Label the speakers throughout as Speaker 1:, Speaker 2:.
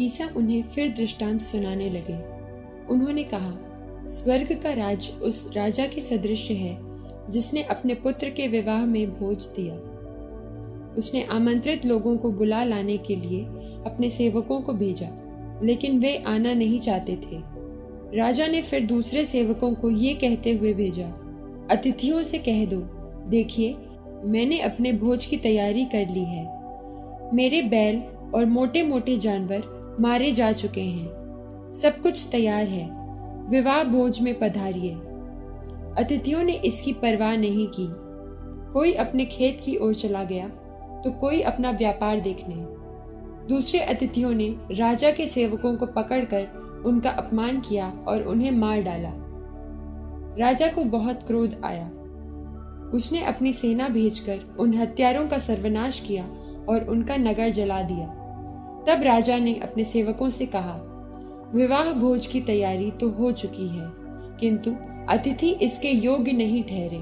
Speaker 1: ईसा उन्हें फिर दृष्टांत सुनाने लगे। उन्होंने कहा, स्वर्ग का राज उस राजा के सदृश है, जिसने अपने पुत्र के विवाह में भोज दिया। उसने आमंत्रित लोगों को बुला लाने के लिए अपने सेवकों को भेजा, लेकिन वे आना नहीं चाहते थे। राजा ने फिर दूसरे सेवकों को ये कहते हुए भेजा, अतिथियों से कह दो, देखिए, मैंने अपने भोज की तैयारी कर ली है। मेरे बैल और मोटे मोटे जानवर मारे जा चुके हैं। सब कुछ तैयार है। विवाह भोज में पधारिए। अतिथियों ने इसकी परवाह नहीं की। कोई अपने खेत की ओर चला गया तो कोई अपना व्यापार देखने। दूसरे अतिथियों ने राजा के सेवकों को पकड़कर उनका अपमान किया और उन्हें मार डाला। राजा को बहुत क्रोध आया। उसने अपनी सेना भेजकर उन हत्यारों का सर्वनाश किया और उनका नगर जला दिया। तब राजा ने अपने सेवकों से कहा विवाह भोज की तैयारी तो हो चुकी है किंतु अतिथि इसके योग्य नहीं ठहरे।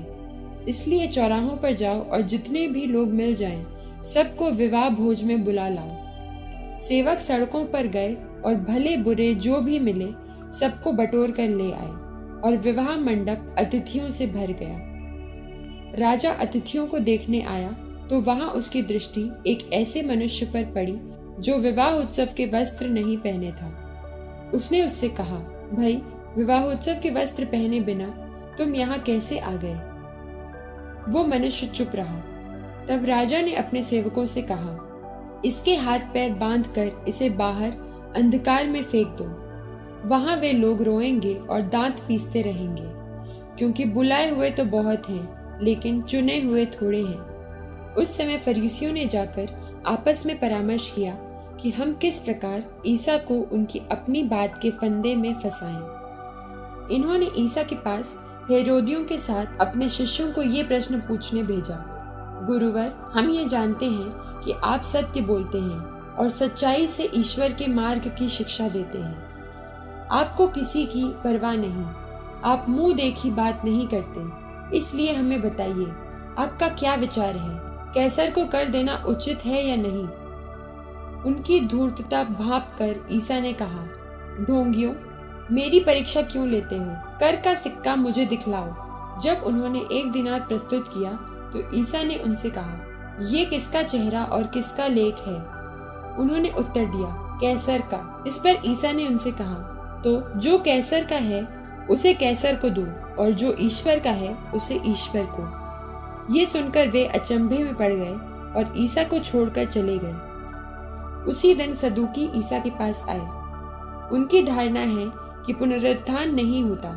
Speaker 1: इसलिए चौराहों पर जाओ और जितने भी लोग मिल जाएँ, सबको विवाह भोज में बुला लाओ। सेवक सड़कों पर गए और भले बुरे जो भी मिले सबको बटोर कर ले आए और विवाह मंडप अतिथियों से भर गया। राजा अतिथियों को देखने आया तो वहाँ उसकी दृष्टि एक ऐसे मनुष्य पर पड़ी जो विवाह उत्सव के वस्त्र नहीं पहने था। उसने उससे कहा, भाई, विवाह उत्सव के वस्त्र पहने बिना तुम यहाँ कैसे आ गए? वो मनुष्य चुप रहा। तब राजा ने अपने सेवकों से कहा, इसके हाथ पैर बाँध कर इसे बाहर अंधकार में फेंक दो। वहाँ वे लोग रोएँगे और दांत पीसते रहेंगे, क्योंकि बुलाए हुए तो बहुत हैं, लेकिन चुने हुए थोड़े हैं। उस समय फरीसियों ने जाकर आपस में परामर्श किया कि हम किस प्रकार ईसा को उनकी अपनी बात के फंदे में फंसाएँ। इन्होंने ईसा के पास हेरोदियों के साथ अपने शिष्यों को ये प्रश्न पूछने भेजा, गुरुवर, हम ये जानते हैं कि आप सत्य बोलते हैं और सच्चाई से ईश्वर के मार्ग की शिक्षा देते हैं। आपको किसी की परवाह नहीं, आप मुँह देखी बात नहीं करते। इसलिए हमें बताइए, आपका क्या विचार है? कैसर को कर देना उचित है या नहीं? उनकी धूर्तता भाप कर ईसा ने कहा, ढोंगियों, मेरी परीक्षा क्यों लेते हो? कर का सिक्का मुझे दिखलाओ। जब उन्होंने एक दिनार प्रस्तुत किया तो ईसा ने उनसे कहा, ये किसका चेहरा और किसका लेख है? उन्होंने उत्तर दिया, कैसर का। इस पर ईसा ने उनसे कहा तो जो कैसर का है, उसे कैसर को दो, और जो ईश्वर का है, उसे ईश्वर को। ये सुनकर वे अचंभे में पड़ गए और ईसा को छोड़कर चले गए। उसी दिन सदुकी ईसा के पास आए। उनकी धारणा है कि पुनरुत्थान नहीं होता।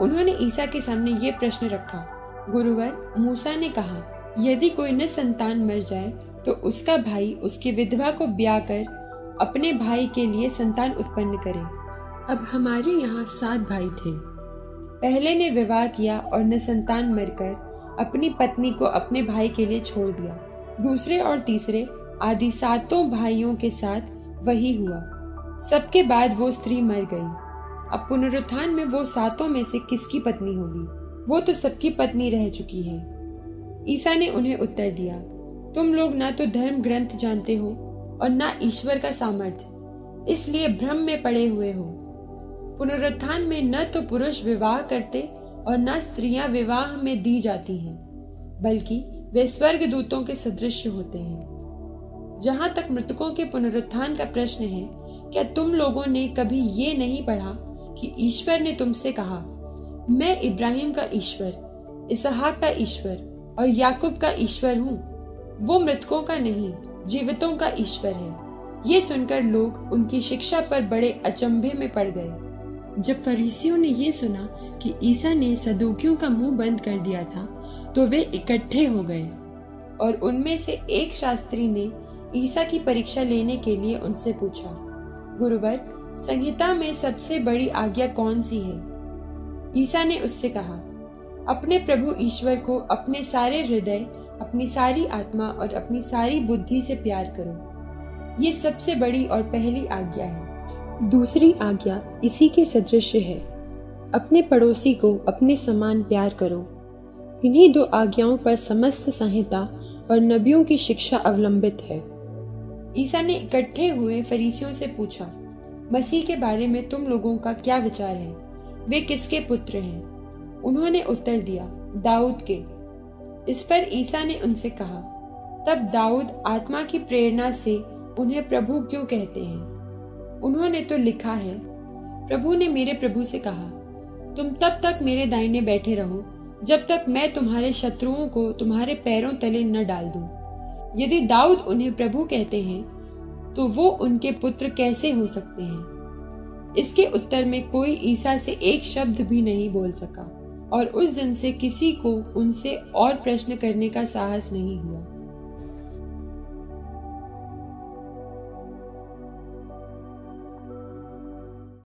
Speaker 1: उन्होंने ईसा के सामने ये प्रश्न रखा। गुरुवर, मूसा ने कहा, यदि कोई संतान मर जाए तो उसका भाई उसकी विधवा को ब्याह कर अपने भाई के लिए संतान उत्पन्न करे। अब हमारे यहाँ सात भाई थे। पहले ने विवाह किया और न संतान मरकर अपनी पत्नी को अपने भाई के लिए छोड़ दिया। दूसरे और तीसरे आदि सातों भाइयों के साथ वही हुआ। सबके बाद वो स्त्री मर गई। अब पुनरुत्थान में वो सातों में से किसकी पत्नी होगी? वो तो सबकी पत्नी रह चुकी है। ईसा ने उन्हें उत्तर दिया, तुम लोग ना तो धर्म ग्रंथ जानते हो और ना ईश्वर का सामर्थ्य, इसलिए भ्रम में पड़े हुए हो। पुनरुत्थान में न तो पुरुष विवाह करते और न स्त्रियाँ विवाह में दी जाती हैं, बल्कि वे स्वर्ग दूतों के सदृश होते हैं। जहाँ तक मृतकों के पुनरुत्थान का प्रश्न है, क्या तुम लोगों ने कभी ये नहीं पढ़ा कि ईश्वर ने तुमसे कहा, मैं इब्राहिम का ईश्वर, इसहाक का ईश्वर और याकूब का ईश्वर हूँ। वो मृतकों का नहीं, जीवितों का ईश्वर है। ये सुनकर लोग उनकी शिक्षा पर बड़े अचंभे में पड़ गए। जब फरीसियों ने ये सुना कि ईसा ने सदुकियों का मुँह बंद कर दिया था तो वे इकट्ठे हो गए और उनमें से एक शास्त्री ने ईसा की परीक्षा लेने के लिए उनसे पूछा, गुरुवर, संहिता में सबसे बड़ी आज्ञा कौन सी है? ईसा ने उससे कहा, अपने प्रभु ईश्वर को अपने सारे हृदय, अपनी सारी आत्मा और अपनी सारी बुद्धि से प्यार करो। ये सबसे बड़ी और पहली आज्ञा है। दूसरी आज्ञा इसी के सदृश है। अपने पड़ोसी को अपने समान प्यार करो। इन्हीं दो आज्ञाओं पर समस्त संहिता और नबियों की शिक्षा अवलंबित है। ईसा ने इकट्ठे हुए फरीसियों से पूछा, मसीह के बारे में तुम लोगों का क्या विचार है? वे किसके पुत्र हैं? उन्होंने उत्तर दिया, दाऊद के। इस पर ईसा ने उनसे कहा, तब दाऊद आत्मा की प्रेरणा से उन्हें प्रभु क्यों कहते हैं? उन्होंने तो लिखा है, प्रभु ने मेरे प्रभु से कहा, तुम तब तक मेरे दाहिने बैठे रहो, जब तक मैं तुम्हारे शत्रुओं को तुम्हारे पैरों तले न डाल दूँ। यदि दाऊद उन्हें प्रभु कहते हैं तो वो उनके पुत्र कैसे हो सकते हैं? इसके उत्तर में कोई ईसा से एक शब्द भी नहीं बोल सका, और उस दिन से किसी को उनसे और प्रश्न करने का साहस नहीं हुआ।